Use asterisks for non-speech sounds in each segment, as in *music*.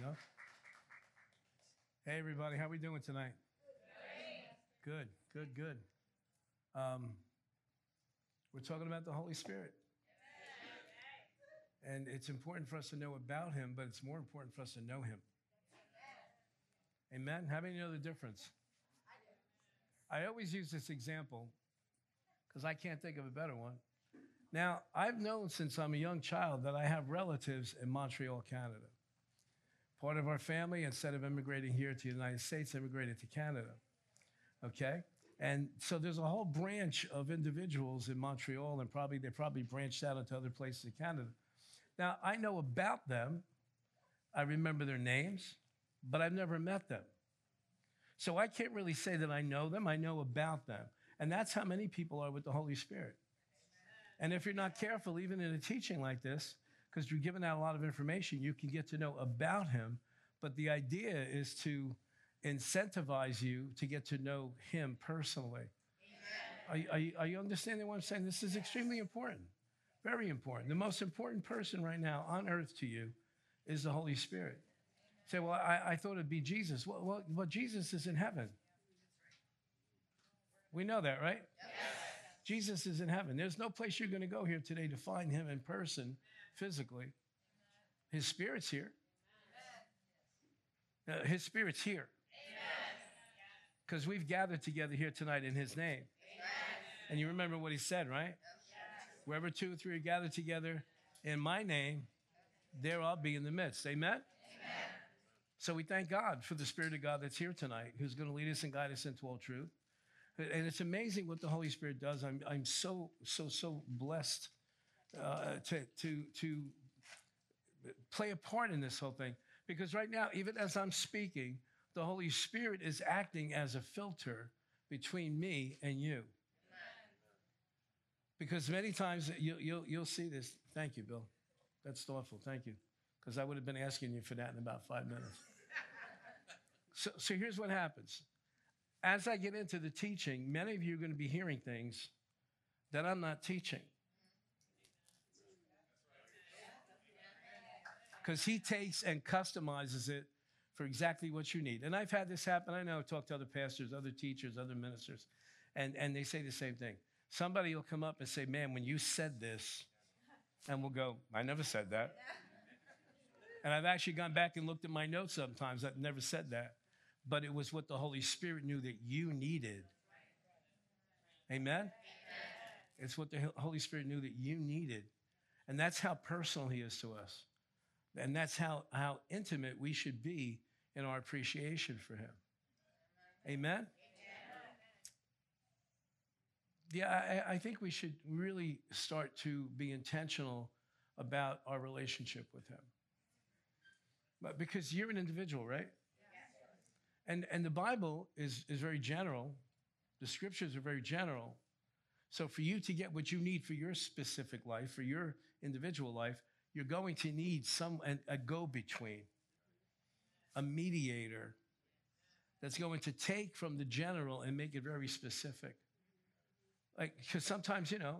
No? Hey, everybody, how we doing tonight? Good, good, good. Um, we're talking about the Holy Spirit. And it's important for us to know about him, but it's more important for us to know him. Amen? How many know the difference? I always use this example because I can't think of a better one. Now, I've known since I'm a young child that I have relatives in Montreal, Canada. Part of our family, instead of immigrating here to the United States, immigrated to Canada. Okay? And so there's a whole branch of individuals in Montreal, and probably they probably branched out into other places in Canada. Now, I know about them, I remember their names, but I've never met them. So I can't really say that I know them, I know about them. And that's how many people are with the Holy Spirit. And if you're not careful, even in a teaching like this, because you're giving out a lot of information, you can get to know about him. But the idea is to incentivize you to get to know him personally. Are, are, you- are you understanding what I'm saying? This is extremely important, very important. The most important person right now on earth to you is the Holy Spirit. Say, well, I, I thought it'd be Jesus. Well, well, well, Jesus is in heaven. We know that, right? Jesus is in heaven. There's no place you're going to go here today to find him in person, physically. His spirit's here. Uh, his spirit's here. Because we've gathered together here tonight in his name. And you remember what he said, right? Wherever two or three are gathered together in my name, there I'll be in the midst. Amen? So we thank God for the Spirit of God that's here tonight, who's going to lead us and guide us into all truth. And it's amazing what the Holy Spirit does. I'm, I'm so, so, so blessed uh, to, to, to play a part in this whole thing. Because right now, even as I'm speaking, the Holy Spirit is acting as a filter between me and you. Because many times you'll, you'll, you'll see this. Thank you, Bill. That's thoughtful. Thank you. Because I would have been asking you for that in about five minutes. So, so here's what happens. As I get into the teaching, many of you are going to be hearing things that I'm not teaching. Because he takes and customizes it for exactly what you need. And I've had this happen. I know I've talked to other pastors, other teachers, other ministers, and, and they say the same thing. Somebody will come up and say, Man, when you said this, and we'll go, I never said that. And I've actually gone back and looked at my notes sometimes. I've never said that. But it was what the Holy Spirit knew that you needed. Amen? It's what the Holy Spirit knew that you needed. And that's how personal He is to us. And that's how, how intimate we should be in our appreciation for Him. Amen? Yeah, I, I think we should really start to be intentional about our relationship with Him. But because you're an individual, right? And, and the Bible is, is very general. The scriptures are very general. So for you to get what you need for your specific life, for your individual life, you're going to need some a, a go-between, a mediator that's going to take from the general and make it very specific. Like, because sometimes, you know,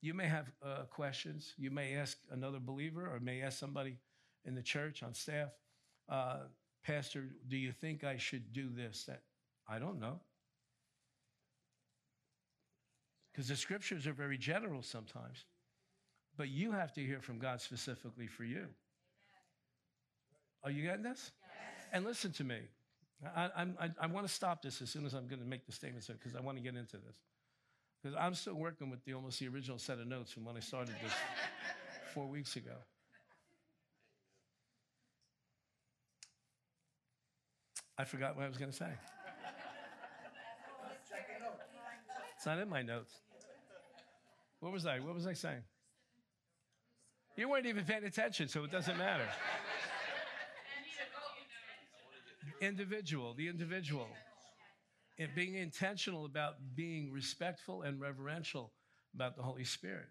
you may have uh, questions. You may ask another believer or may ask somebody in the church on staff, uh, Pastor, do you think I should do this? That I don't know. Because the scriptures are very general sometimes. But you have to hear from God specifically for you. Are you getting this? Yes. And listen to me. I, I, I want to stop this as soon as I'm going to make the statement because I want to get into this. Because I'm still working with the almost the original set of notes from when I started this *laughs* four weeks ago. I forgot what I was going to say. *laughs* It's not in my notes. What was I? What was I saying? You weren't even paying attention, so it doesn't matter. Individual, the individual. And being intentional about being respectful and reverential about the Holy Spirit.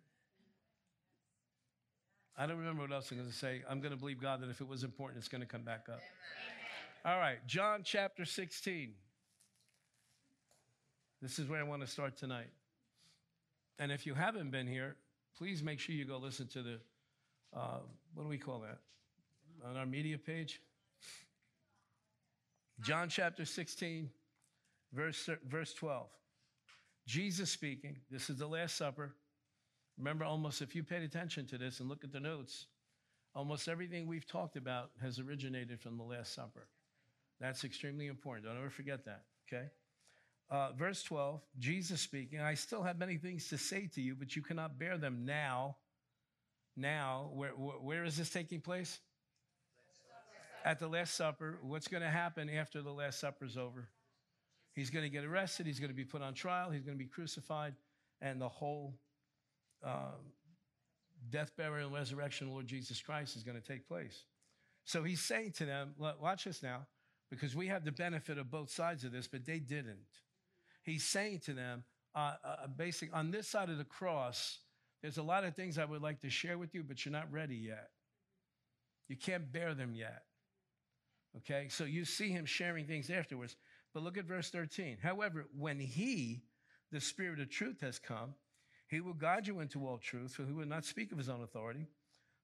I don't remember what else I'm going to say. I'm going to believe God that if it was important, it's going to come back up. All right, John chapter 16. This is where I want to start tonight. And if you haven't been here, please make sure you go listen to the, uh, what do we call that? On our media page? John chapter 16, verse, verse 12. Jesus speaking, this is the Last Supper. Remember, almost if you paid attention to this and look at the notes, almost everything we've talked about has originated from the Last Supper. That's extremely important. Don't ever forget that, okay? Uh, verse 12, Jesus speaking, I still have many things to say to you, but you cannot bear them now. Now, where, where is this taking place? At the Last Supper. What's going to happen after the Last Supper is over? He's going to get arrested. He's going to be put on trial. He's going to be crucified. And the whole uh, death, burial, and resurrection of Lord Jesus Christ is going to take place. So he's saying to them, watch this now, because we have the benefit of both sides of this, but they didn't. He's saying to them, uh, uh, basically, on this side of the cross, there's a lot of things I would like to share with you, but you're not ready yet. You can't bear them yet. Okay, so you see him sharing things afterwards. But look at verse 13. However, when he, the Spirit of truth, has come, he will guide you into all truth, for he will not speak of his own authority,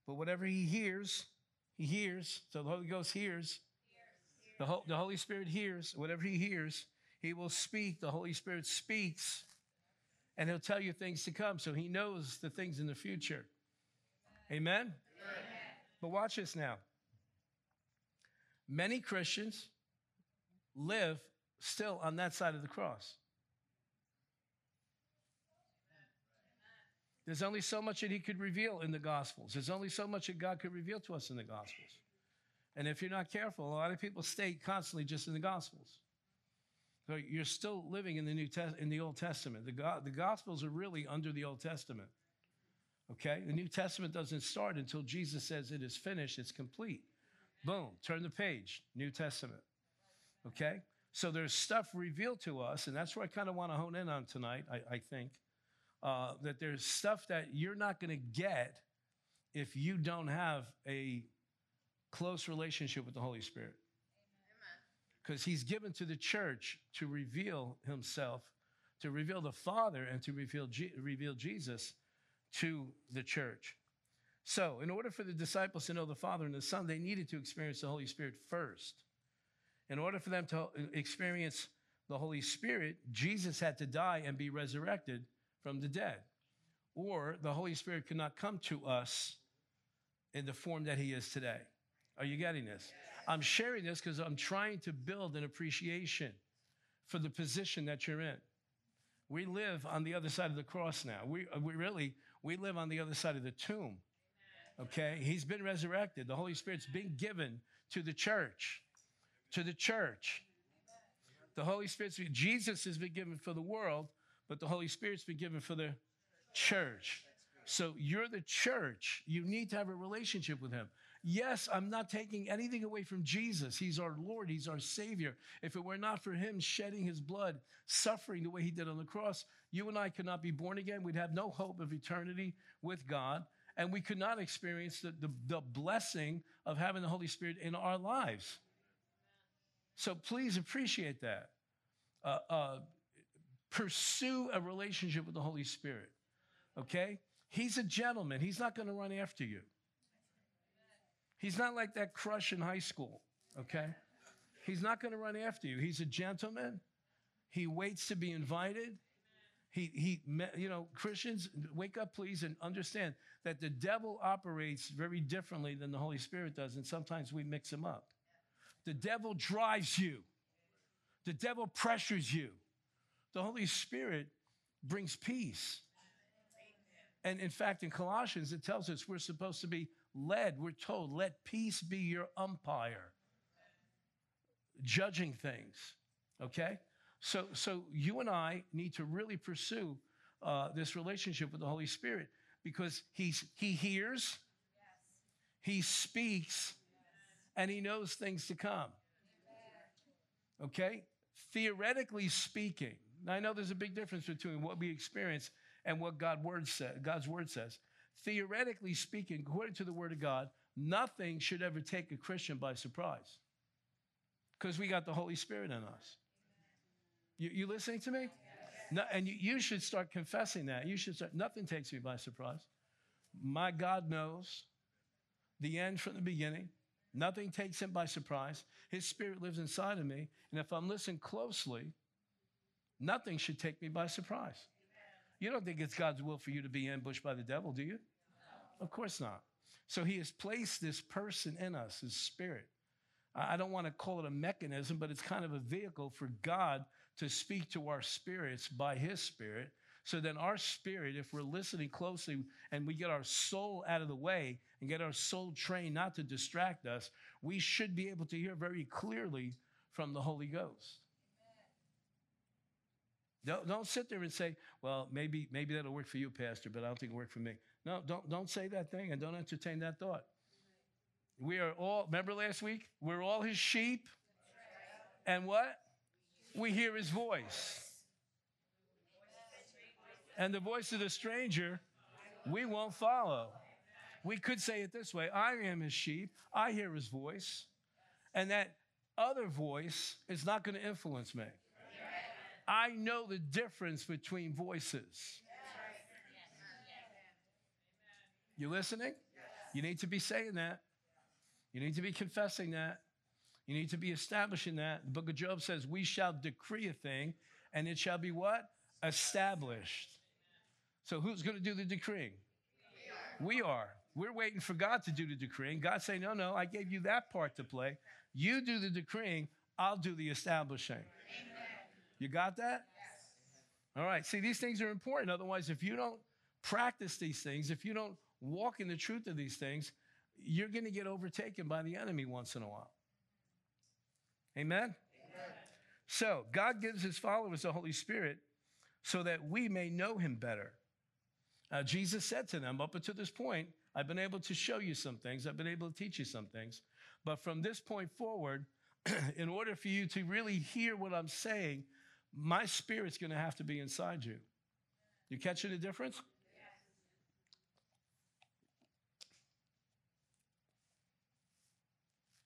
but whatever he hears, he hears. So the Holy Ghost hears. The, Ho- the Holy Spirit hears. Whatever he hears, he will speak. The Holy Spirit speaks, and he'll tell you things to come. So he knows the things in the future. Amen? Amen. But watch this now. Many Christians live still on that side of the cross. There's only so much that he could reveal in the Gospels. There's only so much that God could reveal to us in the Gospels. And if you're not careful, a lot of people stay constantly just in the Gospels. So you're still living in the New Test in the Old Testament. The, Go- the Gospels are really under the Old Testament. Okay? The New Testament doesn't start until Jesus says it is finished, it's complete. Boom, turn the page, New Testament. Okay? So there's stuff revealed to us, and that's where I kind of want to hone in on tonight, I, I think. Uh, that there's stuff that you're not going to get if you don't have a close relationship with the Holy Spirit. Because he's given to the church to reveal himself, to reveal the Father, and to reveal, G- reveal Jesus to the church. So, in order for the disciples to know the Father and the Son, they needed to experience the Holy Spirit first. In order for them to uh, experience the Holy Spirit, Jesus had to die and be resurrected from the dead. Or the Holy Spirit could not come to us in the form that he is today. Are you getting this? I'm sharing this because I'm trying to build an appreciation for the position that you're in. We live on the other side of the cross now. We, uh, we really, we live on the other side of the tomb. Okay? He's been resurrected. The Holy Spirit's been given to the church. To the church. The Holy Spirit's, Jesus has been given for the world, but the Holy Spirit's been given for the church. So you're the church. You need to have a relationship with Him. Yes, I'm not taking anything away from Jesus. He's our Lord, He's our Savior. If it were not for Him shedding His blood, suffering the way He did on the cross, you and I could not be born again. We'd have no hope of eternity with God, and we could not experience the, the, the blessing of having the Holy Spirit in our lives. So please appreciate that. Uh, uh, pursue a relationship with the Holy Spirit. Okay? He's a gentleman. He's not going to run after you. He's not like that crush in high school. Okay? He's not going to run after you. He's a gentleman. He waits to be invited. He, he, you know, Christians, wake up, please, and understand that the devil operates very differently than the Holy Spirit does, and sometimes we mix them up. The devil drives you, the devil pressures you. The Holy Spirit brings peace. And in fact, in Colossians, it tells us we're supposed to be led. We're told, let peace be your umpire, judging things. Okay? So, so you and I need to really pursue uh, this relationship with the Holy Spirit because he's, he hears, yes. he speaks, yes. and he knows things to come. Okay? Theoretically speaking, I know there's a big difference between what we experience and what God word says, God's word says. Theoretically speaking, according to the word of God, nothing should ever take a Christian by surprise because we got the Holy Spirit in us. You, you listening to me? No, and you, you should start confessing that. You should start, nothing takes me by surprise. My God knows the end from the beginning. Nothing takes him by surprise. His spirit lives inside of me. And if I'm listening closely, nothing should take me by surprise. You don't think it's God's will for you to be ambushed by the devil, do you? Of course not. So he has placed this person in us, his spirit. I don't want to call it a mechanism, but it's kind of a vehicle for God to speak to our spirits by his spirit. So then, our spirit, if we're listening closely and we get our soul out of the way and get our soul trained not to distract us, we should be able to hear very clearly from the Holy Ghost. Don't, don't sit there and say, well, maybe, maybe that'll work for you, Pastor, but I don't think it'll work for me. No, don't, don't say that thing and don't entertain that thought. We are all, remember last week? We're all his sheep. And what? We hear his voice. And the voice of the stranger, we won't follow. We could say it this way I am his sheep, I hear his voice, and that other voice is not going to influence me. I know the difference between voices. You listening? You need to be saying that. You need to be confessing that. You need to be establishing that. The book of Job says, We shall decree a thing, and it shall be what? Established. So who's going to do the decreeing? We are. we are. We're waiting for God to do the decreeing. God say, No, no, I gave you that part to play. You do the decreeing, I'll do the establishing. You got that? Yes. All right. See, these things are important. Otherwise, if you don't practice these things, if you don't walk in the truth of these things, you're going to get overtaken by the enemy once in a while. Amen? Amen? So, God gives his followers the Holy Spirit so that we may know him better. Uh, Jesus said to them, up until this point, I've been able to show you some things, I've been able to teach you some things. But from this point forward, *clears throat* in order for you to really hear what I'm saying, my spirit's going to have to be inside you. You catching the difference?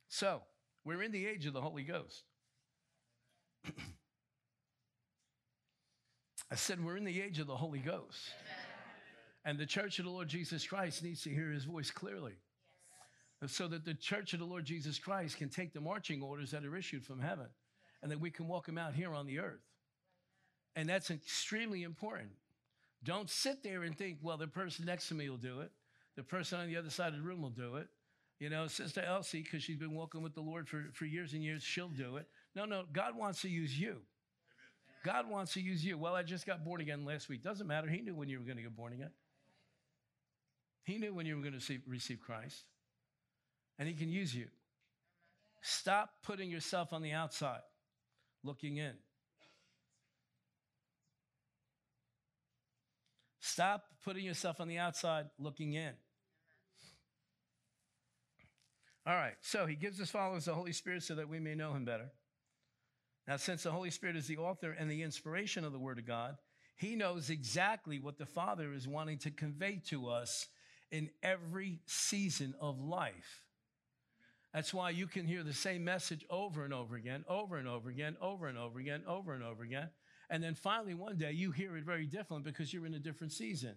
So, we're in the age of the Holy Ghost. *clears throat* I said, we're in the age of the Holy Ghost. And the church of the Lord Jesus Christ needs to hear his voice clearly. Yes. So that the church of the Lord Jesus Christ can take the marching orders that are issued from heaven and that we can walk them out here on the earth. And that's extremely important. Don't sit there and think, well, the person next to me will do it. The person on the other side of the room will do it. You know, Sister Elsie, because she's been walking with the Lord for, for years and years, she'll do it. No, no, God wants to use you. God wants to use you. Well, I just got born again last week. Doesn't matter. He knew when you were going to get born again. He knew when you were going to see, receive Christ. And He can use you. Stop putting yourself on the outside, looking in. Stop putting yourself on the outside, looking in. All right, so he gives his followers the Holy Spirit so that we may know him better. Now, since the Holy Spirit is the author and the inspiration of the Word of God, he knows exactly what the Father is wanting to convey to us in every season of life. That's why you can hear the same message over and over again, over and over again, over and over again, over and over again. And then finally, one day, you hear it very different because you're in a different season.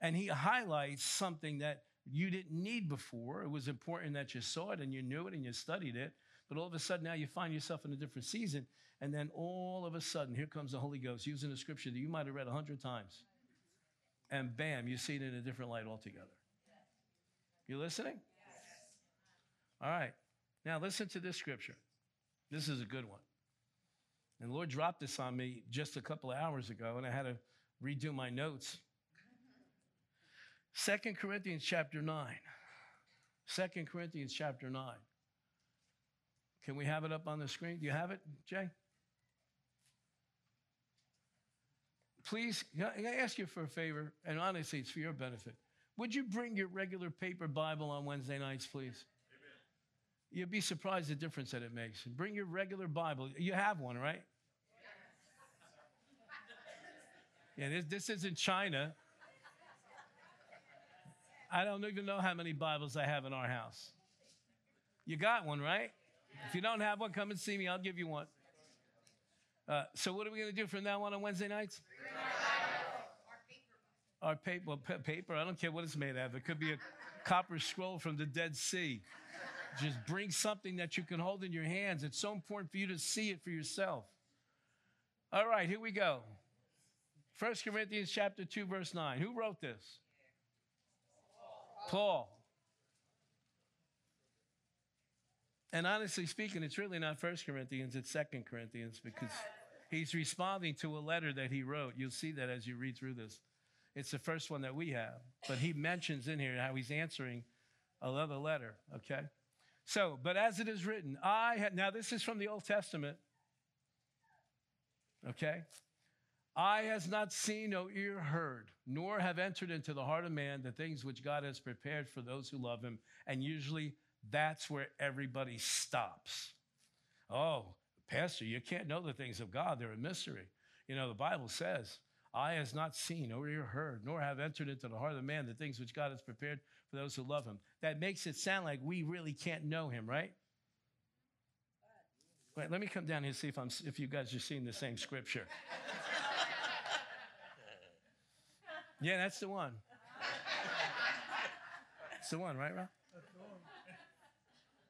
And he highlights something that you didn't need before. It was important that you saw it and you knew it and you studied it. But all of a sudden now you find yourself in a different season. And then all of a sudden, here comes the Holy Ghost using a scripture that you might have read a hundred times. And bam, you see it in a different light altogether. You listening? All right. Now listen to this scripture. This is a good one. And the Lord dropped this on me just a couple of hours ago, and I had to redo my notes Second Corinthians chapter 9. 2 Corinthians chapter 9. Can we have it up on the screen? Do you have it, Jay? Please, I ask you for a favor, and honestly, it's for your benefit. Would you bring your regular paper Bible on Wednesday nights, please? Amen. You'd be surprised the difference that it makes. Bring your regular Bible. You have one, right? Yeah, this, this isn't China. I don't even know how many Bibles I have in our house. You got one, right? If you don't have one, come and see me. I'll give you one. Uh, so, what are we going to do from now on on Wednesday nights? Our paper, paper. I don't care what it's made of. It could be a copper scroll from the Dead Sea. Just bring something that you can hold in your hands. It's so important for you to see it for yourself. All right, here we go. 1 Corinthians chapter 2 verse 9. Who wrote this? Paul. And honestly speaking, it's really not 1 Corinthians, it's 2 Corinthians because he's responding to a letter that he wrote. You'll see that as you read through this. It's the first one that we have, but he mentions in here how he's answering another letter, okay? So, but as it is written, I had, now this is from the Old Testament, okay? Eye has not seen, no ear heard, nor have entered into the heart of man the things which God has prepared for those who love him. And usually that's where everybody stops. Oh, Pastor, you can't know the things of God, they're a mystery. You know, the Bible says, Eye has not seen, nor ear heard, nor have entered into the heart of man the things which God has prepared for those who love him. That makes it sound like we really can't know him, right? Wait, let me come down here and see if, I'm, if you guys are seeing the same scripture. Yeah, that's the one. It's the one, right, Rob?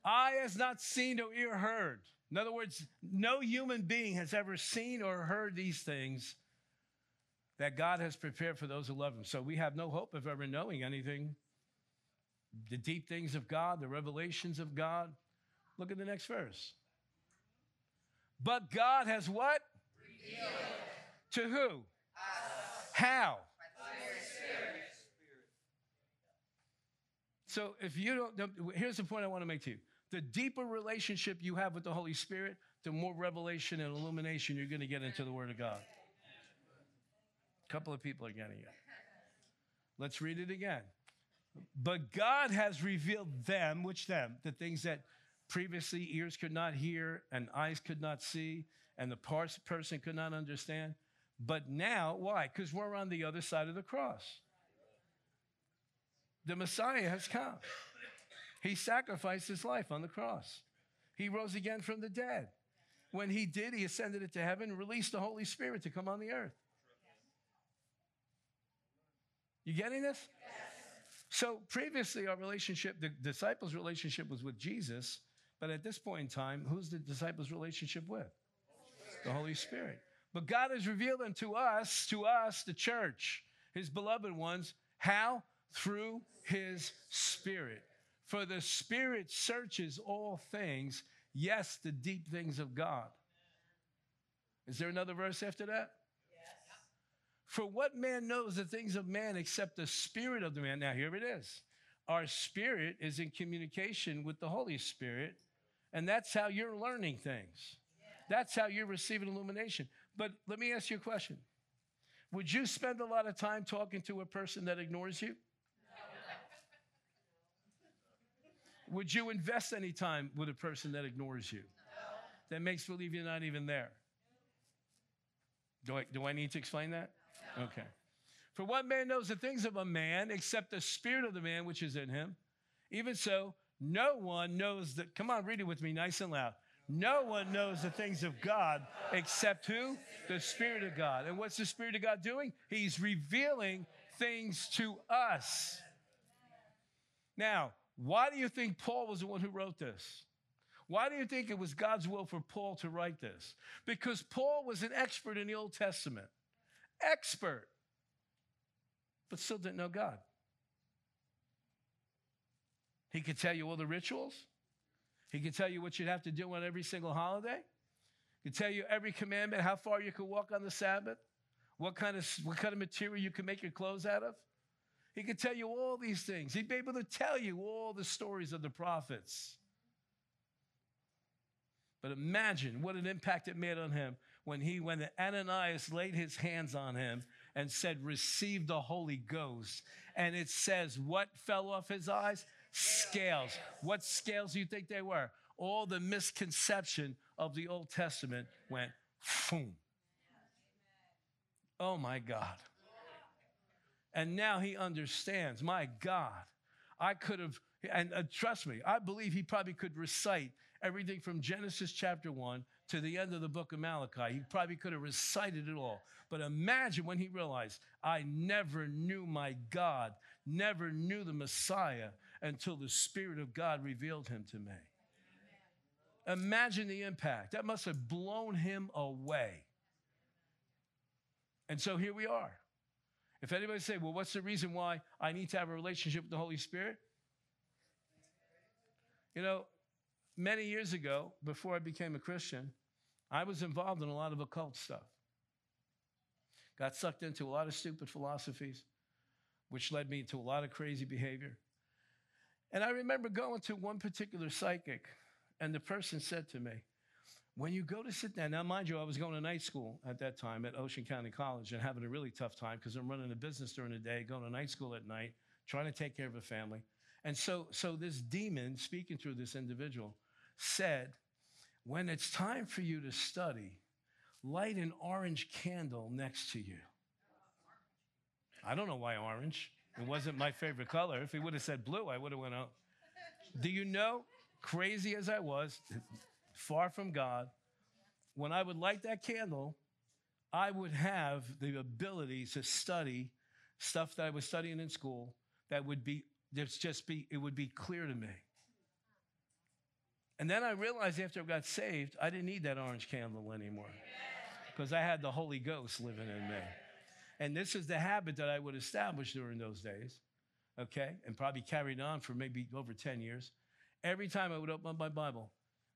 Eye has not seen, no ear heard. In other words, no human being has ever seen or heard these things that God has prepared for those who love Him. So we have no hope of ever knowing anything the deep things of God, the revelations of God. Look at the next verse. But God has what? Revealed. To who? Us. How? So if you don't, here's the point I want to make to you. The deeper relationship you have with the Holy Spirit, the more revelation and illumination you're going to get into the Word of God. A couple of people are getting it. Let's read it again. But God has revealed them, which them? The things that previously ears could not hear and eyes could not see and the person could not understand. But now, why? Because we're on the other side of the cross. The Messiah has come. He sacrificed his life on the cross. He rose again from the dead. When he did, he ascended into heaven, released the Holy Spirit to come on the earth. You getting this? So previously, our relationship, the disciples' relationship was with Jesus, but at this point in time, who's the disciples' relationship with? The Holy Spirit. But God has revealed them to us, to us, the church, his beloved ones. How? Through his Spirit. For the Spirit searches all things, yes, the deep things of God. Is there another verse after that? For what man knows the things of man except the spirit of the man? Now, here it is. Our spirit is in communication with the Holy Spirit, and that's how you're learning things. That's how you're receiving illumination. But let me ask you a question Would you spend a lot of time talking to a person that ignores you? Would you invest any time with a person that ignores you? That makes believe you're not even there. Do I, do I need to explain that? Okay. For what man knows the things of a man except the spirit of the man which is in him? Even so, no one knows that. Come on, read it with me nice and loud. No one knows the things of God except who? The Spirit of God. And what's the Spirit of God doing? He's revealing things to us. Now, why do you think Paul was the one who wrote this? Why do you think it was God's will for Paul to write this? Because Paul was an expert in the Old Testament expert, but still didn't know God. He could tell you all the rituals. He could tell you what you'd have to do on every single holiday. He could tell you every commandment, how far you could walk on the Sabbath, what kind of what kind of material you could make your clothes out of. He could tell you all these things. He'd be able to tell you all the stories of the prophets. But imagine what an impact it made on him when he when Ananias laid his hands on him and said, "Receive the Holy Ghost." And it says, what fell off his eyes? Scales. What scales do you think they were? All the misconception of the Old Testament went boom. Oh my God. And now he understands. My God, I could have, and uh, trust me, I believe he probably could recite everything from Genesis chapter 1 to the end of the book of Malachi. He probably could have recited it all. But imagine when he realized, I never knew my God, never knew the Messiah. until the Spirit of God revealed him to me. Imagine the impact. That must have blown him away. And so here we are. If anybody say, well, what's the reason why I need to have a relationship with the Holy Spirit? You know, many years ago, before I became a Christian, I was involved in a lot of occult stuff. Got sucked into a lot of stupid philosophies, which led me to a lot of crazy behavior. And I remember going to one particular psychic, and the person said to me, when you go to sit down, now mind you, I was going to night school at that time at Ocean County College and having a really tough time because I'm running a business during the day, going to night school at night, trying to take care of a family. And so, so this demon speaking through this individual said, when it's time for you to study, light an orange candle next to you. I don't know why orange. It wasn't my favorite color. If he would have said blue, I would have went out. Do you know, crazy as I was, far from God, when I would light that candle, I would have the ability to study stuff that I was studying in school that would be, there's just be, it would be clear to me. And then I realized after I got saved, I didn't need that orange candle anymore because I had the Holy Ghost living in me. And this is the habit that I would establish during those days, okay, and probably carried on for maybe over 10 years. Every time I would open up my Bible,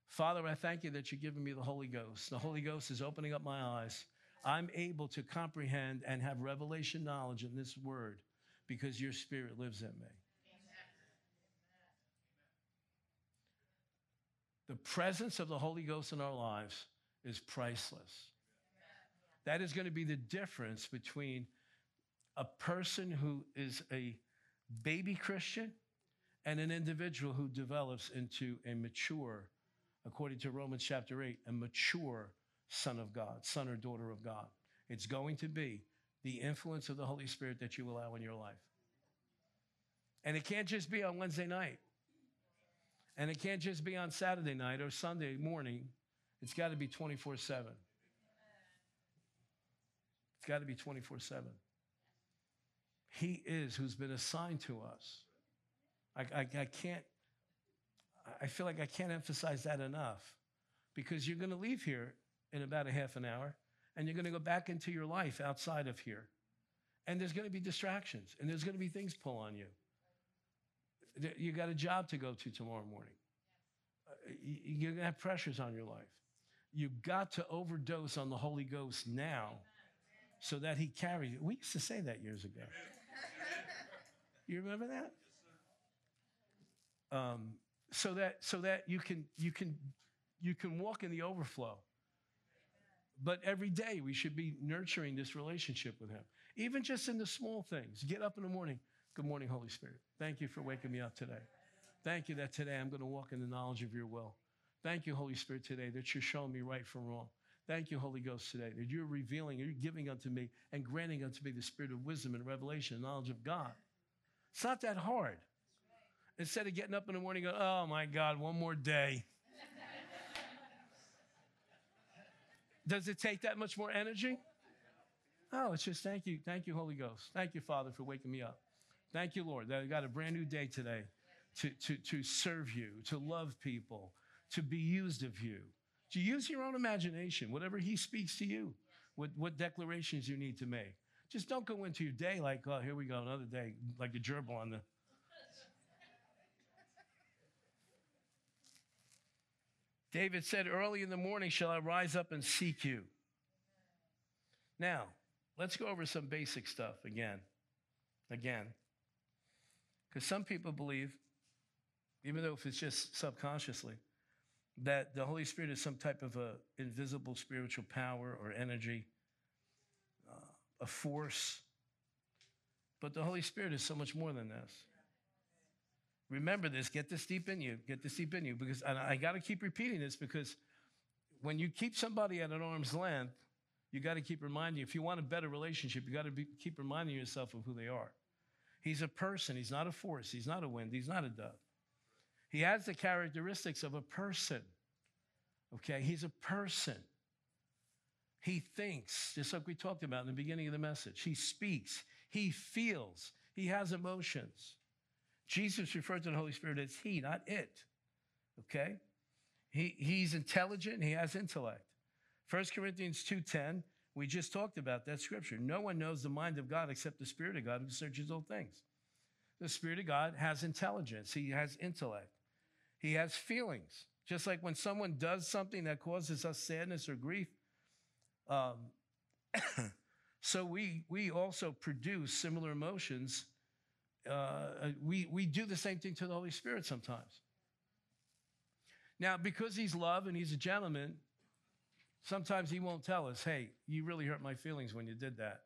Father, I thank you that you're giving me the Holy Ghost. The Holy Ghost is opening up my eyes. I'm able to comprehend and have revelation knowledge in this word because your spirit lives in me. The presence of the Holy Ghost in our lives is priceless. That is going to be the difference between a person who is a baby Christian and an individual who develops into a mature, according to Romans chapter 8, a mature son of God, son or daughter of God. It's going to be the influence of the Holy Spirit that you allow in your life. And it can't just be on Wednesday night. And it can't just be on Saturday night or Sunday morning. It's got to be 24 7. It's got to be 24 7. He is who's been assigned to us. I, I, I, can't, I feel like I can't emphasize that enough because you're going to leave here in about a half an hour and you're going to go back into your life outside of here. And there's going to be distractions and there's going to be things pull on you. You got a job to go to tomorrow morning. Uh, you're going to have pressures on your life. You've got to overdose on the Holy Ghost now so that he carries you. We used to say that years ago. You remember that? Um, so that so that you can you can you can walk in the overflow. But every day we should be nurturing this relationship with him. Even just in the small things. Get up in the morning. Good morning, Holy Spirit. Thank you for waking me up today. Thank you that today I'm going to walk in the knowledge of your will. Thank you, Holy Spirit, today that you're showing me right from wrong. Thank you, Holy Ghost, today that you're revealing, you're giving unto me and granting unto me the spirit of wisdom and revelation and knowledge of God. It's not that hard. Instead of getting up in the morning going, oh my God, one more day. Does it take that much more energy? Oh, it's just thank you. Thank you, Holy Ghost. Thank you, Father, for waking me up. Thank you, Lord, that I got a brand new day today to, to, to serve you, to love people, to be used of you. To use your own imagination, whatever He speaks to you, what, what declarations you need to make. Just don't go into your day like, oh, here we go, another day, like a gerbil on the. David said, Early in the morning shall I rise up and seek you. Now, let's go over some basic stuff again. Again. Because some people believe, even though if it's just subconsciously, that the Holy Spirit is some type of a invisible spiritual power or energy, uh, a force. But the Holy Spirit is so much more than this. Remember this, get this deep in you, get this deep in you, because I, got to keep repeating this because when you keep somebody at an arm's length, you got to keep reminding you, if you want a better relationship, you got to keep reminding yourself of who they are. He's a person, he's not a force, he's not a wind, he's not a dove. He has the characteristics of a person. Okay, he's a person. He thinks, just like we talked about in the beginning of the message. He speaks, he feels, he has emotions. Jesus referred to the Holy Spirit as He, not it. Okay? He, he's intelligent, he has intellect. 1 Corinthians 2:10, we just talked about that scripture. No one knows the mind of God except the Spirit of God who searches all things. The Spirit of God has intelligence, he has intellect, he has feelings. Just like when someone does something that causes us sadness or grief, um, *coughs* so we, we also produce similar emotions. Uh, we, we do the same thing to the Holy Spirit sometimes. Now, because he's love and he's a gentleman, sometimes he won't tell us, hey, you really hurt my feelings when you did that.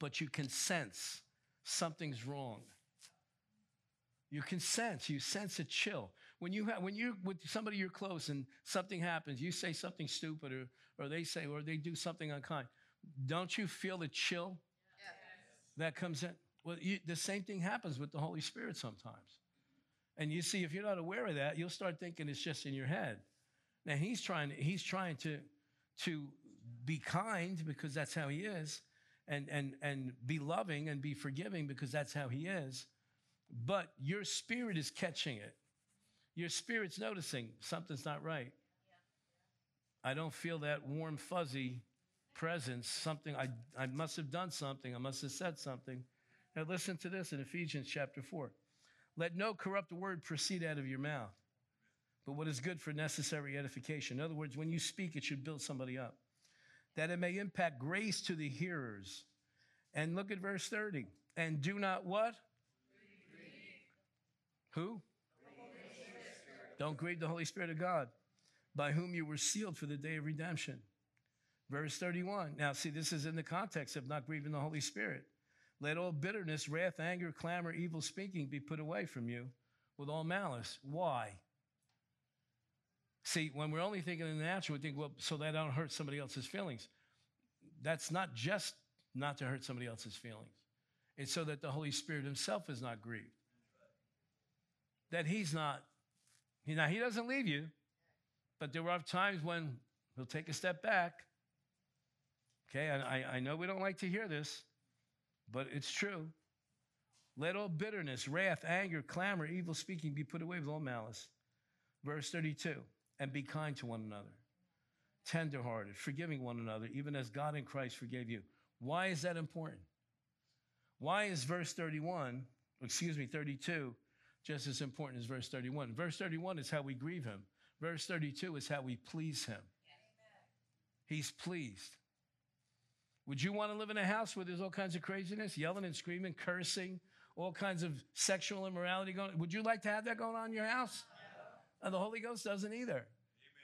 But you can sense something's wrong. You can sense, you sense a chill. When you have, when you're with somebody you're close and something happens, you say something stupid or, or they say, or they do something unkind. Don't you feel the chill. That comes in? Well, you, the same thing happens with the Holy Spirit sometimes. And you see, if you're not aware of that, you'll start thinking it's just in your head. Now he's trying, he's trying to, to be kind because that's how he is, and, and, and be loving and be forgiving because that's how he is. But your spirit is catching it. Your spirit's noticing something's not right. I don't feel that warm, fuzzy presence. Something, I, I must have done something. I must have said something. Now, listen to this in Ephesians chapter 4. Let no corrupt word proceed out of your mouth, but what is good for necessary edification. In other words, when you speak, it should build somebody up, that it may impact grace to the hearers. And look at verse 30. And do not what? Who? Don't grieve the Holy Spirit of God, by whom you were sealed for the day of redemption. Verse 31. Now, see, this is in the context of not grieving the Holy Spirit. Let all bitterness, wrath, anger, clamor, evil speaking be put away from you with all malice. Why? See, when we're only thinking in the natural, we think, well, so that I don't hurt somebody else's feelings. That's not just not to hurt somebody else's feelings, it's so that the Holy Spirit Himself is not grieved. That He's not, now He doesn't leave you, but there are times when He'll take a step back. Okay, I, I know we don't like to hear this, but it's true. Let all bitterness, wrath, anger, clamor, evil speaking be put away with all malice. Verse 32 and be kind to one another, tenderhearted, forgiving one another, even as God in Christ forgave you. Why is that important? Why is verse 31, excuse me, 32, just as important as verse 31? Verse 31 is how we grieve him. Verse 32 is how we please him. He's pleased. Would you want to live in a house where there's all kinds of craziness, yelling and screaming, cursing, all kinds of sexual immorality going? Would you like to have that going on in your house? And the Holy Ghost doesn't either. Amen.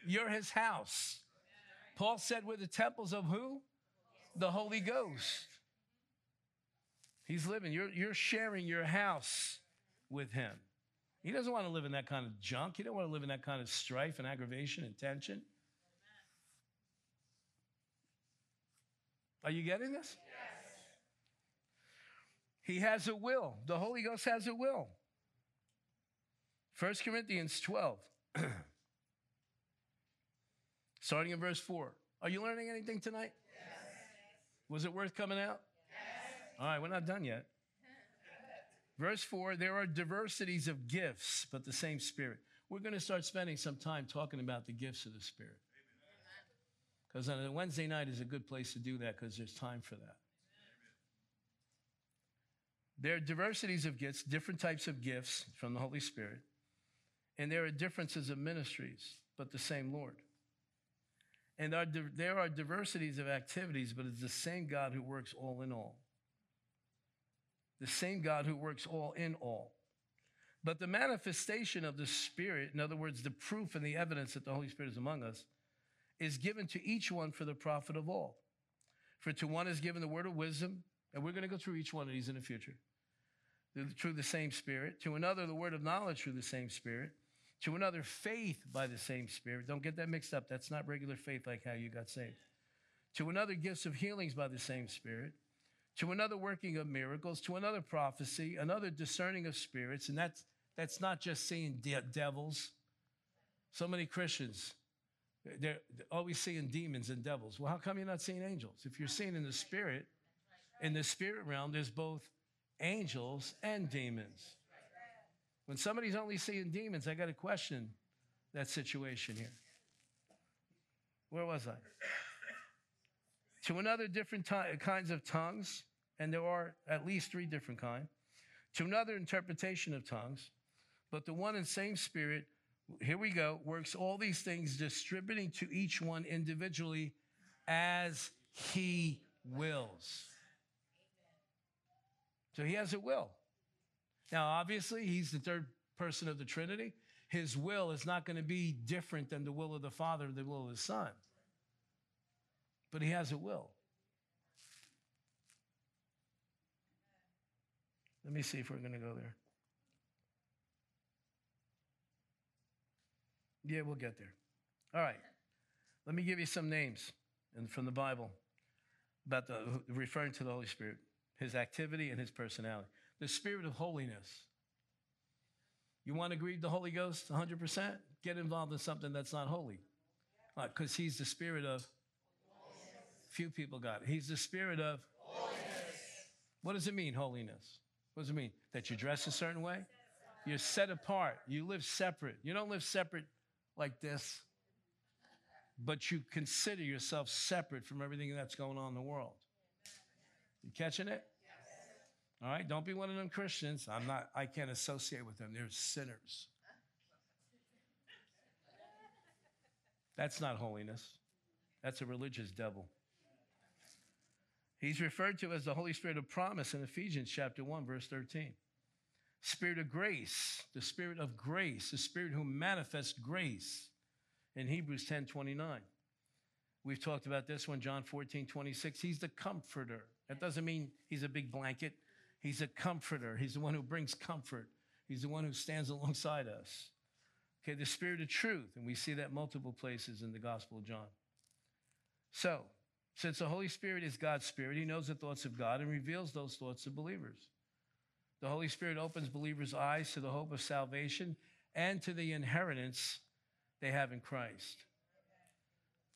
You're his house. Paul said, We're the temples of who? The Holy Ghost. He's living. You're, you're sharing your house with him. He doesn't want to live in that kind of junk. He don't want to live in that kind of strife and aggravation and tension. Are you getting this? Yes. He has a will. The Holy Ghost has a will. 1 Corinthians 12, *clears throat* starting in verse 4. Are you learning anything tonight? Yes. Was it worth coming out? Yes. All right, we're not done yet. *laughs* Verse 4 there are diversities of gifts, but the same Spirit. We're going to start spending some time talking about the gifts of the Spirit. Because on a Wednesday night is a good place to do that because there's time for that. There are diversities of gifts, different types of gifts from the Holy Spirit, and there are differences of ministries, but the same Lord. And there are diversities of activities, but it's the same God who works all in all. The same God who works all in all. But the manifestation of the Spirit, in other words, the proof and the evidence that the Holy Spirit is among us, is given to each one for the profit of all. For to one is given the word of wisdom, and we're going to go through each one of these in the future, through the same Spirit. To another, the word of knowledge through the same Spirit. To another, faith by the same Spirit. Don't get that mixed up. That's not regular faith like how you got saved. To another, gifts of healings by the same Spirit. To another, working of miracles. To another, prophecy. Another, discerning of spirits. And that's, that's not just seeing de- devils. So many Christians they're always seeing demons and devils. Well, how come you're not seeing angels? If you're seeing in the spirit, in the spirit realm, there's both angels and demons. When somebody's only seeing demons, I got to question that situation here. Where was I? To another different kinds of tongues, and there are at least three different kinds. To another interpretation of tongues, but the one and same Spirit, here we go, works all these things, distributing to each one individually as he wills. So he has a will. Now, obviously, he's the third person of the Trinity. His will is not going to be different than the will of the Father, the will of the Son. But he has a will. Let me see if we're going to go there. Yeah, we'll get there. All right. Let me give you some names and from the Bible about the referring to the Holy Spirit, his activity and his personality. The spirit of holiness. You want to grieve the Holy Ghost 100%? Get involved in something that's not holy. Because he's the spirit of Few people got it. He's the spirit of holiness. What does it mean, holiness? What does it mean? That you dress a certain way? You're set apart. You live separate. You don't live separate like this, but you consider yourself separate from everything that's going on in the world. You catching it? All right, don't be one of them Christians. I'm not, I can't associate with them. They're sinners. That's not holiness. That's a religious devil. He's referred to as the Holy Spirit of promise in Ephesians chapter 1, verse 13. Spirit of grace, the Spirit of grace, the Spirit who manifests grace in Hebrews 10 29. We've talked about this one, John 14 26. He's the comforter. That doesn't mean he's a big blanket. He's a comforter. He's the one who brings comfort. He's the one who stands alongside us. Okay, the Spirit of truth. And we see that multiple places in the Gospel of John. So, since the Holy Spirit is God's Spirit, He knows the thoughts of God and reveals those thoughts to believers. The Holy Spirit opens believers' eyes to the hope of salvation and to the inheritance they have in Christ.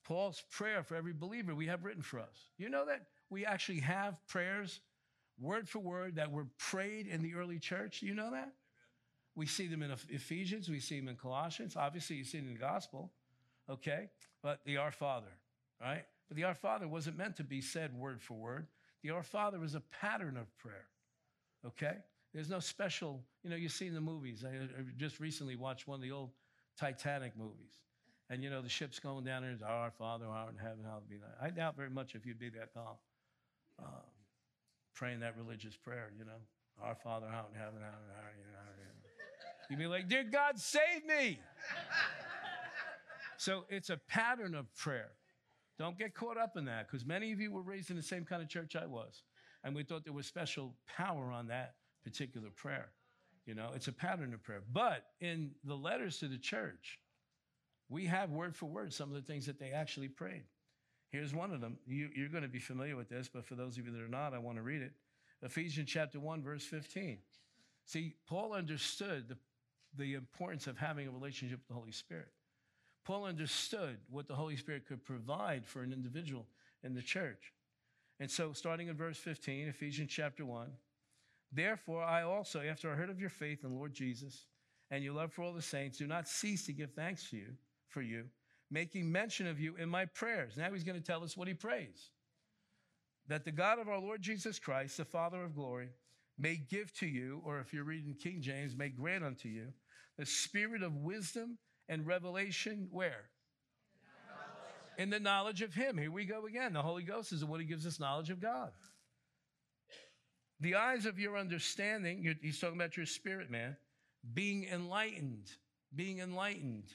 Paul's prayer for every believer we have written for us. You know that we actually have prayers, word for word, that were prayed in the early church? You know that? We see them in Ephesians, we see them in Colossians. Obviously, you see it in the gospel, okay? But the Our Father, right? But the Our Father wasn't meant to be said word for word. The Our Father is a pattern of prayer. Okay? There's no special, you know, you see in the movies. I just recently watched one of the old Titanic movies. And, you know, the ship's going down there, Our Father, art in heaven, hallowed be thy. I doubt very much if you'd be that calm, um, praying that religious prayer, you know. Our Father, art in heaven, hallowed be thy. You'd be like, Dear God, save me. so it's a pattern of prayer. Don't get caught up in that because many of you were raised in the same kind of church I was. And we thought there was special power on that particular prayer. You know, it's a pattern of prayer. But in the letters to the church, we have word for word some of the things that they actually prayed. Here's one of them. You, are going to be familiar with this, but for those of you that are not, I want to read it. Ephesians chapter 1, verse 15. See, Paul understood the, the importance of having a relationship with the Holy Spirit. Paul understood what the Holy Spirit could provide for an individual in the church. And so, starting in verse 15, Ephesians chapter 1, therefore I also, after I heard of your faith in Lord Jesus and your love for all the saints, do not cease to give thanks for you, for you, making mention of you in my prayers. Now he's going to tell us what he prays. That the God of our Lord Jesus Christ, the Father of glory, may give to you, or if you're reading King James, may grant unto you the spirit of wisdom and revelation where? In the knowledge of Him. Here we go again. The Holy Ghost is what He gives us knowledge of God. The eyes of your understanding, he's talking about your spirit, man, being enlightened, being enlightened,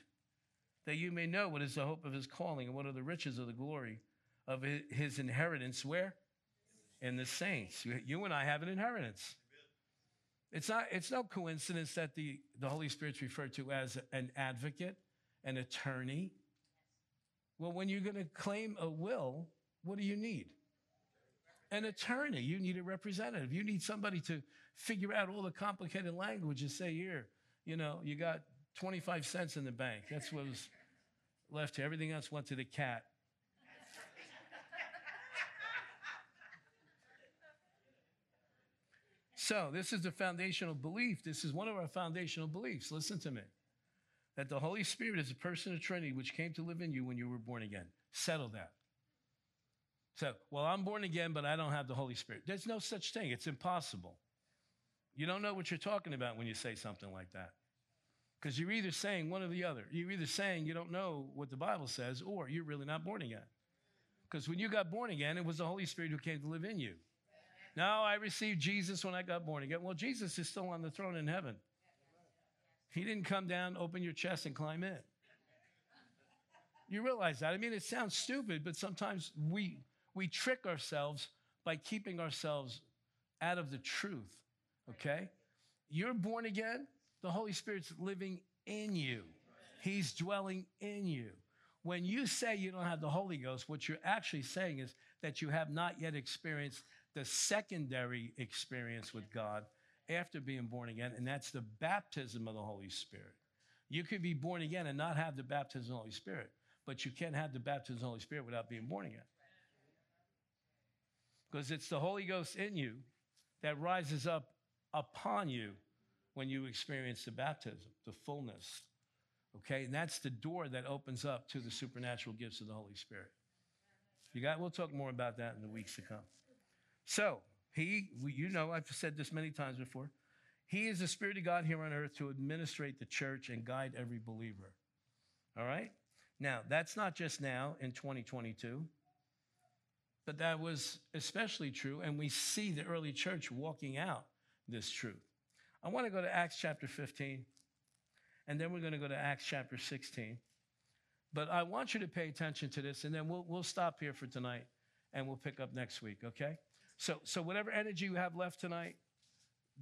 that you may know what is the hope of his calling and what are the riches of the glory of his inheritance. Where? In the saints. You and I have an inheritance. It's not, it's no coincidence that the, the Holy Spirit's referred to as an advocate, an attorney. Well, when you're going to claim a will, what do you need? An attorney. You need a representative. You need somebody to figure out all the complicated language and say, here, you know, you got 25 cents in the bank. That's what was left. Everything else went to the cat. So, this is the foundational belief. This is one of our foundational beliefs. Listen to me. That the Holy Spirit is a person of Trinity which came to live in you when you were born again. Settle that. So, well, I'm born again, but I don't have the Holy Spirit. There's no such thing. It's impossible. You don't know what you're talking about when you say something like that. Because you're either saying one or the other. You're either saying you don't know what the Bible says, or you're really not born again. Because when you got born again, it was the Holy Spirit who came to live in you. Now I received Jesus when I got born again. Well, Jesus is still on the throne in heaven. He didn't come down, open your chest, and climb in. You realize that? I mean, it sounds stupid, but sometimes we we trick ourselves by keeping ourselves out of the truth. Okay? You're born again, the Holy Spirit's living in you, He's dwelling in you. When you say you don't have the Holy Ghost, what you're actually saying is that you have not yet experienced the secondary experience with God after being born again, and that's the baptism of the Holy Spirit. You could be born again and not have the baptism of the Holy Spirit, but you can't have the baptism of the Holy Spirit without being born again. Because it's the Holy Ghost in you that rises up upon you when you experience the baptism, the fullness. Okay, and that's the door that opens up to the supernatural gifts of the Holy Spirit. You got, we'll talk more about that in the weeks to come. So, he, you know, I've said this many times before. He is the Spirit of God here on earth to administrate the church and guide every believer. All right? Now, that's not just now in 2022, but that was especially true, and we see the early church walking out this truth. I want to go to Acts chapter 15, and then we're going to go to Acts chapter 16. But I want you to pay attention to this, and then we'll, we'll stop here for tonight, and we'll pick up next week, okay? So, so whatever energy you have left tonight,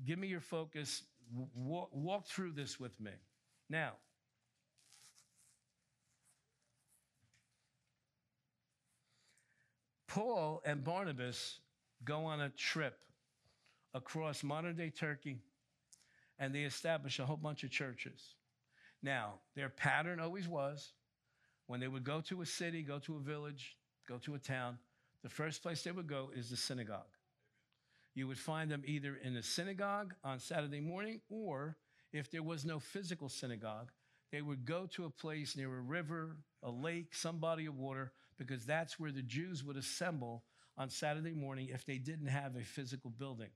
give me your focus. Walk, walk through this with me. Now, Paul and Barnabas go on a trip across modern day Turkey and they establish a whole bunch of churches. Now, their pattern always was when they would go to a city, go to a village, go to a town, the first place they would go is the synagogue. You would find them either in the synagogue on Saturday morning, or if there was no physical synagogue, they would go to a place near a river, a lake, some body of water, because that's where the Jews would assemble on Saturday morning if they didn't have a physical building.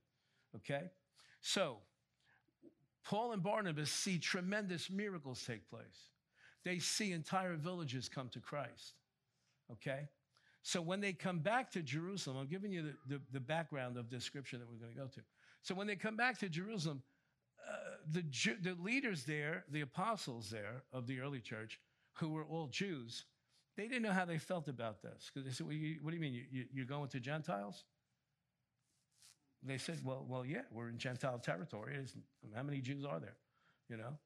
Okay? So, Paul and Barnabas see tremendous miracles take place. They see entire villages come to Christ. Okay? So when they come back to Jerusalem, I'm giving you the, the, the background of scripture that we're going to go to. So when they come back to Jerusalem, uh, the, the leaders there, the apostles there of the early church, who were all Jews, they didn't know how they felt about this. Because they said, well, you, What do you mean? You, you, you're going to Gentiles? They said, well, well, yeah, we're in Gentile territory. how many Jews are there? You know?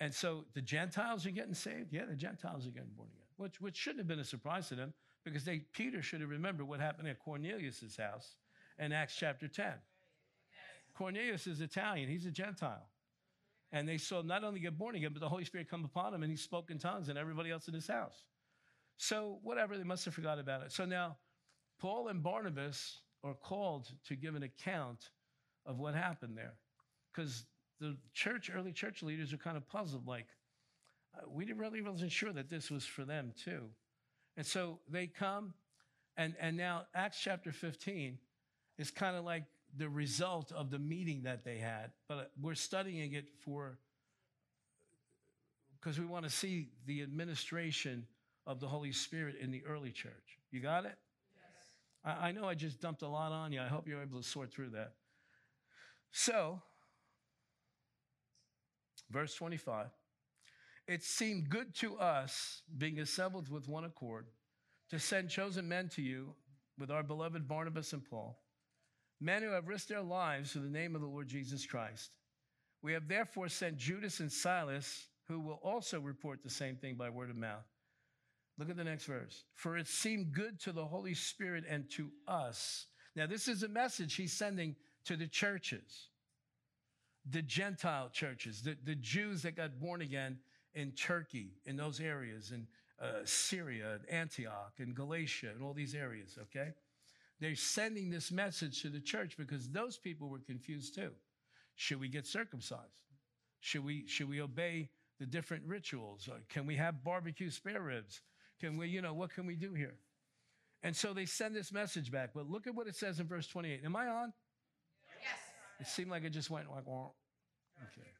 And so the Gentiles are getting saved? Yeah, the Gentiles are getting born again, which, which shouldn't have been a surprise to them because they, Peter should have remembered what happened at Cornelius' house in Acts chapter 10. Cornelius is Italian, he's a Gentile. And they saw not only get born again, but the Holy Spirit come upon him and he spoke in tongues and everybody else in his house. So, whatever, they must have forgot about it. So now, Paul and Barnabas are called to give an account of what happened there. Because the church, early church leaders are kind of puzzled, like, uh, we really wasn't sure that this was for them too. And so they come, and, and now Acts chapter 15 is kind of like the result of the meeting that they had. But we're studying it for, because we want to see the administration of the Holy Spirit in the early church. You got it? Yes. I, I know I just dumped a lot on you. I hope you're able to sort through that. So, verse 25 it seemed good to us, being assembled with one accord, to send chosen men to you with our beloved Barnabas and Paul, men who have risked their lives for the name of the Lord Jesus Christ. We have therefore sent Judas and Silas, who will also report the same thing by word of mouth. Look at the next verse. For it seemed good to the Holy Spirit and to us. Now, this is a message he's sending to the churches, the Gentile churches, the, the Jews that got born again in Turkey, in those areas, in uh, Syria, and Antioch, and Galatia, and all these areas, okay? they're sending this message to the church because those people were confused too. Should we get circumcised? Should we should we obey the different rituals? Or can we have barbecue spare ribs? Can we, you know, what can we do here? And so they send this message back. But look at what it says in verse 28. Am I on? Yes. It seemed like it just went like, okay.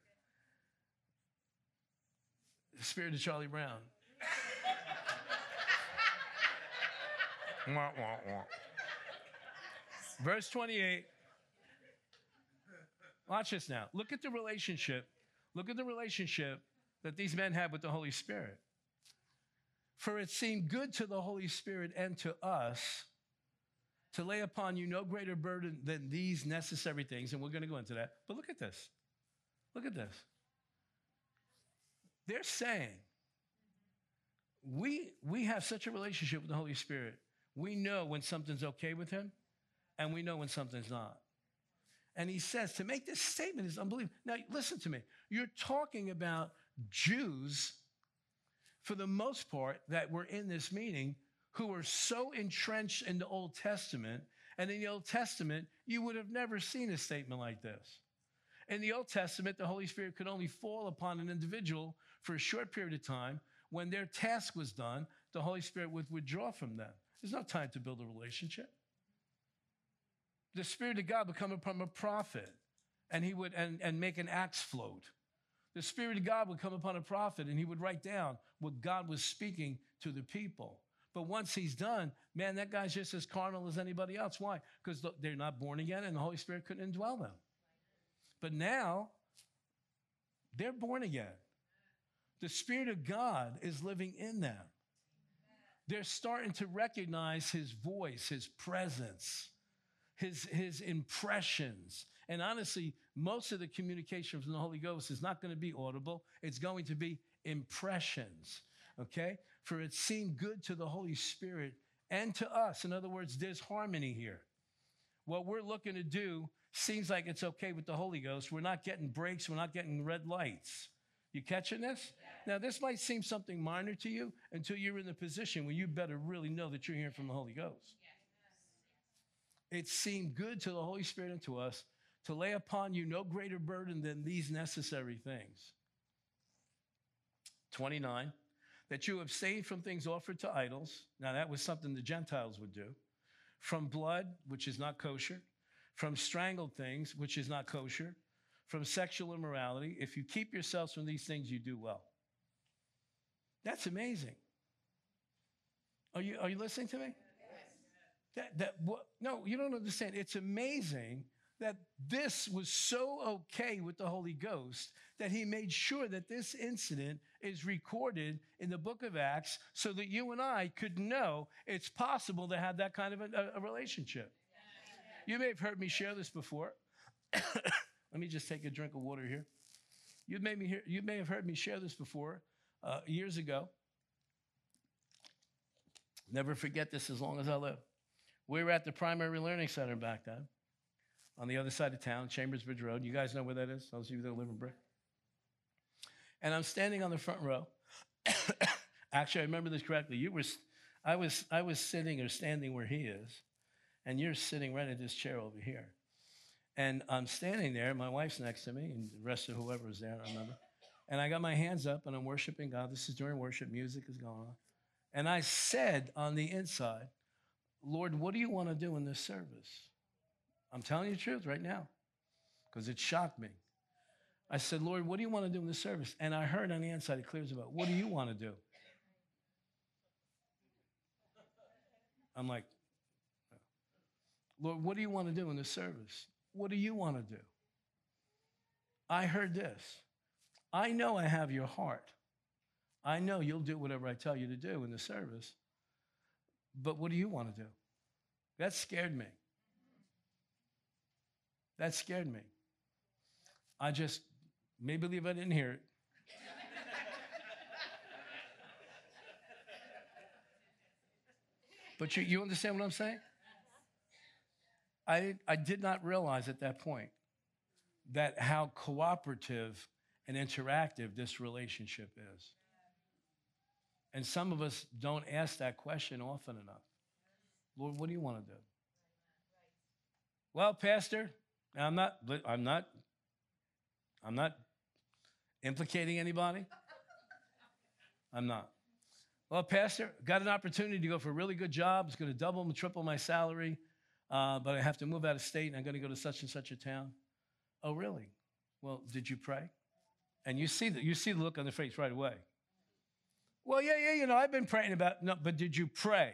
The spirit of Charlie Brown. *laughs* Wah, wah, wah. Verse 28. Watch this now. Look at the relationship. Look at the relationship that these men have with the Holy Spirit. For it seemed good to the Holy Spirit and to us to lay upon you no greater burden than these necessary things. And we're going to go into that. But look at this. Look at this. They're saying, we, we have such a relationship with the Holy Spirit. We know when something's okay with Him, and we know when something's not. And He says, to make this statement is unbelievable. Now, listen to me. You're talking about Jews, for the most part, that were in this meeting who were so entrenched in the Old Testament. And in the Old Testament, you would have never seen a statement like this. In the Old Testament, the Holy Spirit could only fall upon an individual for a short period of time. When their task was done, the Holy Spirit would withdraw from them. There's no time to build a relationship. The Spirit of God would come upon a prophet and he would and, and make an axe float. The Spirit of God would come upon a prophet and he would write down what God was speaking to the people. But once he's done, man, that guy's just as carnal as anybody else. Why? Because they're not born again and the Holy Spirit couldn't indwell them. But now they're born again. The Spirit of God is living in them. They're starting to recognize His voice, His presence, His, his impressions. And honestly, most of the communication from the Holy Ghost is not going to be audible, it's going to be impressions. Okay? For it seemed good to the Holy Spirit and to us. In other words, there's harmony here. What we're looking to do seems like it's okay with the Holy Ghost. We're not getting breaks, we're not getting red lights. You catching this? Now, this might seem something minor to you until you're in the position where you better really know that you're hearing from the Holy Ghost. It seemed good to the Holy Spirit and to us to lay upon you no greater burden than these necessary things. 29, that you abstain from things offered to idols. Now, that was something the Gentiles would do. From blood, which is not kosher. From strangled things, which is not kosher. From sexual immorality. If you keep yourselves from these things, you do well. That's amazing. Are you, are you listening to me? Yes. That, that, what, no, you don't understand. It's amazing that this was so okay with the Holy Ghost that he made sure that this incident is recorded in the book of Acts so that you and I could know it's possible to have that kind of a, a relationship. You may have heard me share this before. *coughs* Let me just take a drink of water here. You may, me hear, you may have heard me share this before uh, years ago. Never forget this as long as I live. We were at the Primary Learning Center back then on the other side of town, Chambersbridge Road. You guys know where that is? Those of you that live in Brick. And I'm standing on the front row. *coughs* Actually, I remember this correctly. You were, I was, I was sitting or standing where he is, and you're sitting right in this chair over here. And I'm standing there. My wife's next to me, and the rest of whoever was there, I remember. And I got my hands up, and I'm worshiping God. This is during worship. Music is going on. And I said on the inside, Lord, what do you want to do in this service? I'm telling you the truth right now because it shocked me. I said, Lord, what do you want to do in this service? And I heard on the inside, it clears about, what do you want to do? I'm like, Lord, what do you want to do in this service? What do you want to do? I heard this. I know I have your heart. I know you'll do whatever I tell you to do in the service. But what do you want to do? That scared me. That scared me. I just may believe I didn't hear it. *laughs* but you, you understand what I'm saying? I, I did not realize at that point that how cooperative and interactive this relationship is. And some of us don't ask that question often enough. Lord, what do you want to do? Well, Pastor, I'm not, I'm not, I'm not implicating anybody. I'm not. Well, Pastor, got an opportunity to go for a really good job. It's going to double and triple my salary, uh, but I have to move out of state and I'm going to go to such and such a town. Oh, really? Well, did you pray? And you see that you see the look on the face right away. Well, yeah, yeah, you know, I've been praying about no, but did you pray?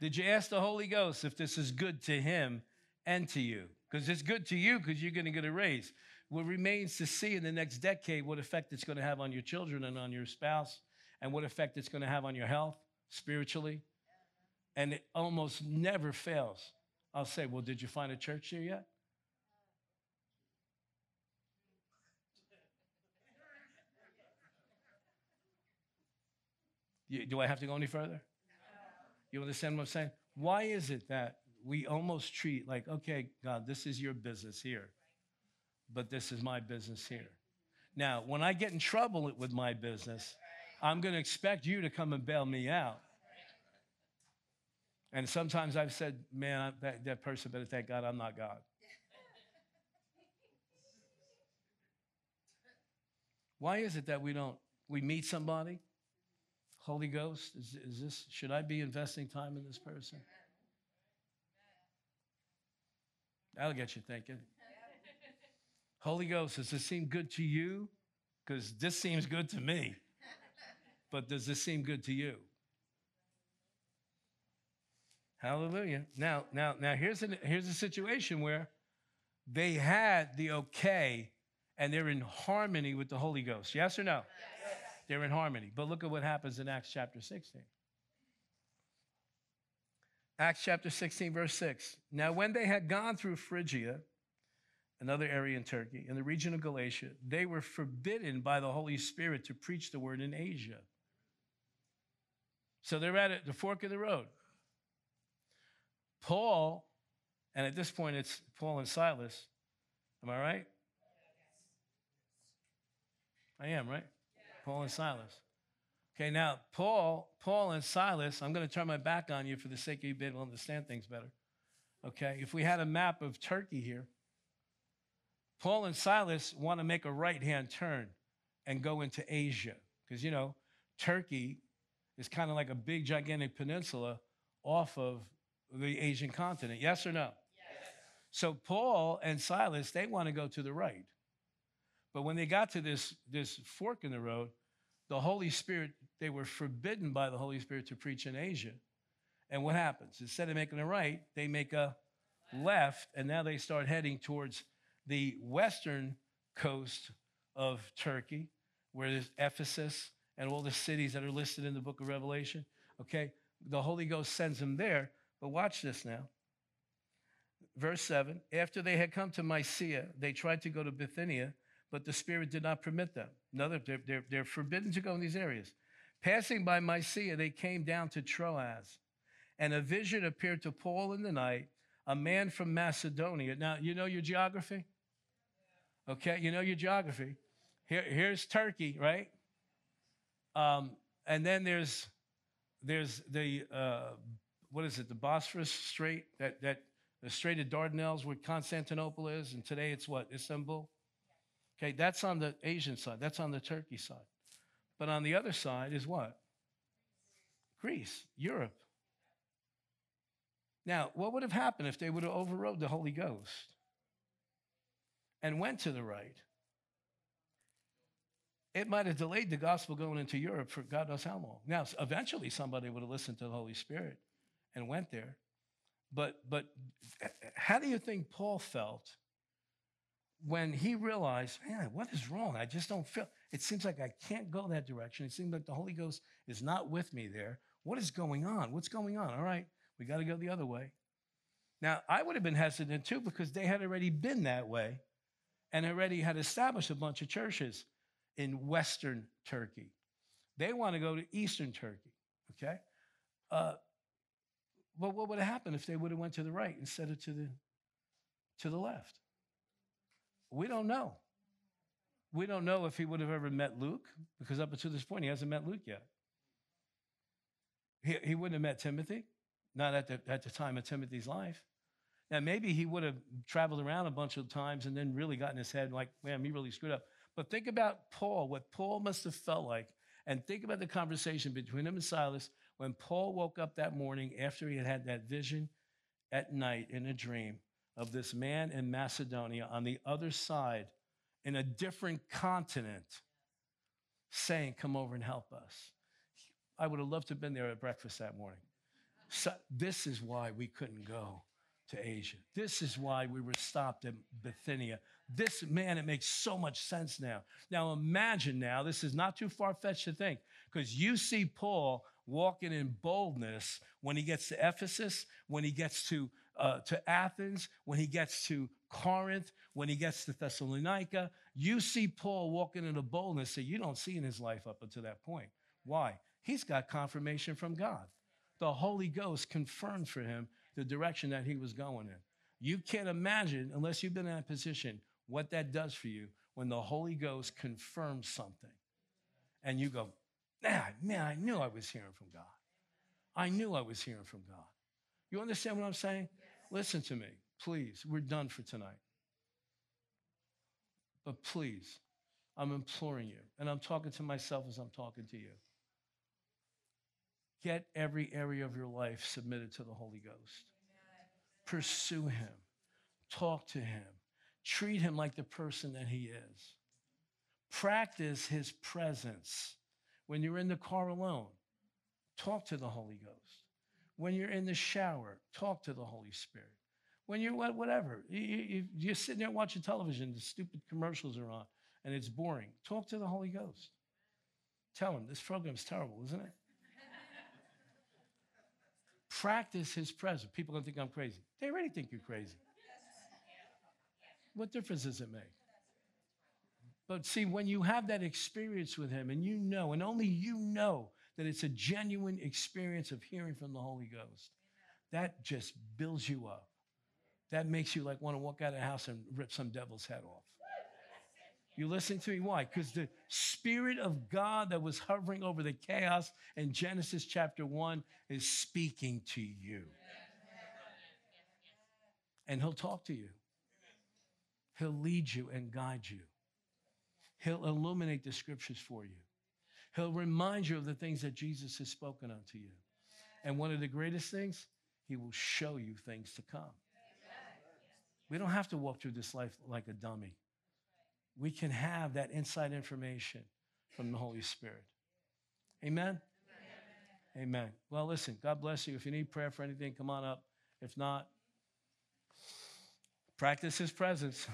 Did you ask the Holy Ghost if this is good to him and to you? Because it's good to you because you're going to get a raise. What remains to see in the next decade what effect it's going to have on your children and on your spouse, and what effect it's going to have on your health spiritually. And it almost never fails. I'll say, Well, did you find a church here yet? Do I have to go any further? You understand what I'm saying? Why is it that we almost treat like, okay, God, this is your business here, but this is my business here? Now, when I get in trouble with my business, I'm going to expect you to come and bail me out. And sometimes I've said, man, that, that person better thank God I'm not God. *laughs* Why is it that we don't, we meet somebody Holy Ghost, is, is this, should I be investing time in this person? That'll get you thinking. *laughs* Holy Ghost, does this seem good to you? Because this seems good to me. But does this seem good to you? Hallelujah. Now, now, now here's a, here's a situation where they had the okay and they're in harmony with the Holy Ghost. Yes or no? Yes. They're in harmony. But look at what happens in Acts chapter 16. Acts chapter 16, verse 6. Now, when they had gone through Phrygia, another area in Turkey, in the region of Galatia, they were forbidden by the Holy Spirit to preach the word in Asia. So they're at the fork of the road. Paul, and at this point it's Paul and Silas. Am I right? I am, right? Paul and Silas. Okay, now Paul, Paul and Silas, I'm going to turn my back on you for the sake of you being able to understand things better. Okay, if we had a map of Turkey here, Paul and Silas want to make a right hand turn and go into Asia. Because, you know, Turkey is kind of like a big, gigantic peninsula off of the Asian continent. Yes or no? Yes. So Paul and Silas, they want to go to the right. But when they got to this, this fork in the road, the Holy Spirit, they were forbidden by the Holy Spirit to preach in Asia. And what happens? Instead of making a right, they make a left, and now they start heading towards the western coast of Turkey, where there's Ephesus and all the cities that are listed in the book of Revelation. Okay, the Holy Ghost sends them there. But watch this now. Verse 7 After they had come to Mysia, they tried to go to Bithynia but the Spirit did not permit them. No, they're, they're, they're forbidden to go in these areas. Passing by Mysia, they came down to Troas, and a vision appeared to Paul in the night, a man from Macedonia. Now, you know your geography? Okay, you know your geography. Here, here's Turkey, right? Um, and then there's there's the uh, what is it? The Bosphorus Strait, that that the Strait of Dardanelles, where Constantinople is, and today it's what Istanbul. Okay, that's on the Asian side, that's on the Turkey side. But on the other side is what? Greece, Europe. Now, what would have happened if they would have overrode the Holy Ghost and went to the right? It might have delayed the gospel going into Europe for God knows how long. Now, eventually somebody would have listened to the Holy Spirit and went there. But, but how do you think Paul felt when he realized, man, what is wrong? I just don't feel, it seems like I can't go that direction. It seems like the Holy Ghost is not with me there. What is going on? What's going on? All right, we got to go the other way. Now, I would have been hesitant too because they had already been that way and already had established a bunch of churches in Western Turkey. They want to go to Eastern Turkey, okay? Uh, but what would have happened if they would have went to the right instead of to the, to the left? We don't know. We don't know if he would have ever met Luke, because up until this point, he hasn't met Luke yet. He, he wouldn't have met Timothy, not at the, at the time of Timothy's life. Now, maybe he would have traveled around a bunch of times and then really got in his head, like, man, he really screwed up. But think about Paul, what Paul must have felt like, and think about the conversation between him and Silas when Paul woke up that morning after he had had that vision at night in a dream of this man in Macedonia on the other side in a different continent saying, Come over and help us. I would have loved to have been there at breakfast that morning. So this is why we couldn't go to Asia. This is why we were stopped at Bithynia. This, man, it makes so much sense now. Now imagine now, this is not too far fetched to think, because you see Paul walking in boldness when he gets to Ephesus, when he gets to, uh, to Athens, when he gets to Corinth, when he gets to Thessalonica. You see Paul walking in a boldness that you don't see in his life up until that point. Why? He's got confirmation from God. The Holy Ghost confirmed for him the direction that he was going in. You can't imagine, unless you've been in that position, what that does for you when the Holy Ghost confirms something. And you go, man, man, I knew I was hearing from God. I knew I was hearing from God. You understand what I'm saying? Yes. Listen to me, please. We're done for tonight. But please, I'm imploring you, and I'm talking to myself as I'm talking to you. Get every area of your life submitted to the Holy Ghost. Pursue Him, talk to Him, treat Him like the person that He is. Practice His presence. When you're in the car alone, talk to the Holy Ghost. When you're in the shower, talk to the Holy Spirit. When you're whatever, you're sitting there watching television, the stupid commercials are on, and it's boring. Talk to the Holy Ghost. Tell him this program's terrible, isn't it? *laughs* practice his presence. People don't think I'm crazy. They already think you're crazy. What difference does it make? But see, when you have that experience with him and you know, and only you know that it's a genuine experience of hearing from the Holy Ghost, that just builds you up. That makes you like want to walk out of the house and rip some devil's head off. You listen to me? Why? Because the Spirit of God that was hovering over the chaos in Genesis chapter 1 is speaking to you. And He'll talk to you, He'll lead you and guide you, He'll illuminate the scriptures for you, He'll remind you of the things that Jesus has spoken unto you. And one of the greatest things, He will show you things to come. We don't have to walk through this life like a dummy we can have that inside information from the Holy Spirit. Amen? Amen? Amen. Well, listen, God bless you. If you need prayer for anything, come on up. If not, practice His presence.